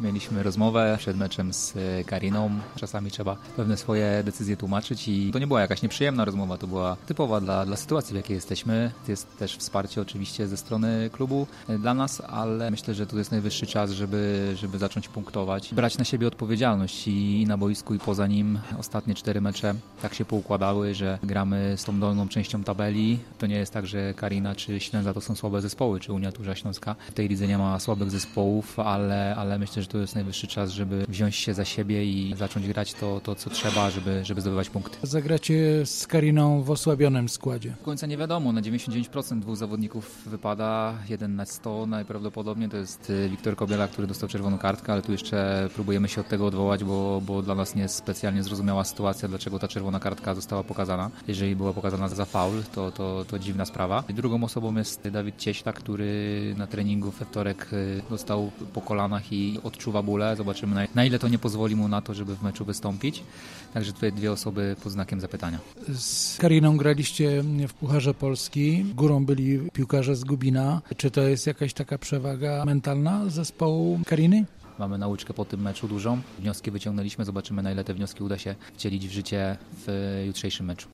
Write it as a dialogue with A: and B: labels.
A: Mieliśmy rozmowę przed meczem z e, Kariną. Czasami trzeba pewne swoje decyzje tłumaczyć i to nie była jakaś nieprzyjemna rozmowa, to była typowa dla, dla sytuacji, w jakiej jesteśmy. Jest też wsparcie oczywiście ze strony klubu e, dla nas, ale myślę, że tu jest najwyższy czas, żeby, żeby zacząć punktować, brać na siebie odpowiedzialność i na boisku i poza nim. Ostatnie cztery mecze tak się poukładały, że gramy z tą dolną częścią tabeli. To nie jest tak, że Karina czy Ślęza to są słabe zespoły, czy Unia Turza Śląska. W tej lidze nie ma słabych zespołów, ale, ale myślę, że to jest najwyższy czas, żeby wziąć się za siebie i zacząć grać to, to co trzeba, żeby, żeby zdobywać punkty.
B: Zagracie z Kariną w osłabionym składzie.
A: Do końca nie wiadomo, na 99% dwóch zawodników wypada, jeden na 100 najprawdopodobniej to jest y, Wiktor Kobiela, który dostał czerwoną kartkę, ale tu jeszcze próbujemy się od tego odwołać, bo, bo dla nas nie jest specjalnie zrozumiała sytuacja, dlaczego ta czerwona kartka została pokazana. Jeżeli była pokazana za faul, to, to, to dziwna sprawa. Drugą osobą jest Dawid Cieśla, który na treningu we wtorek y, dostał po kolanach i odczuwa bóle. Zobaczymy na, na ile to nie pozwoli mu na to, żeby w meczu wystąpić. Także tutaj dwie osoby pod znakiem zapytania.
B: Z Kariną graliście w Pucharze Polski, górą byli piłkarze z Gubina. Czy to jest jakaś taka przewaga mentalna zespołu Kariny?
A: Mamy nauczkę po tym meczu dużą. Wnioski wyciągnęliśmy, zobaczymy na ile te wnioski uda się wcielić w życie w jutrzejszym meczu.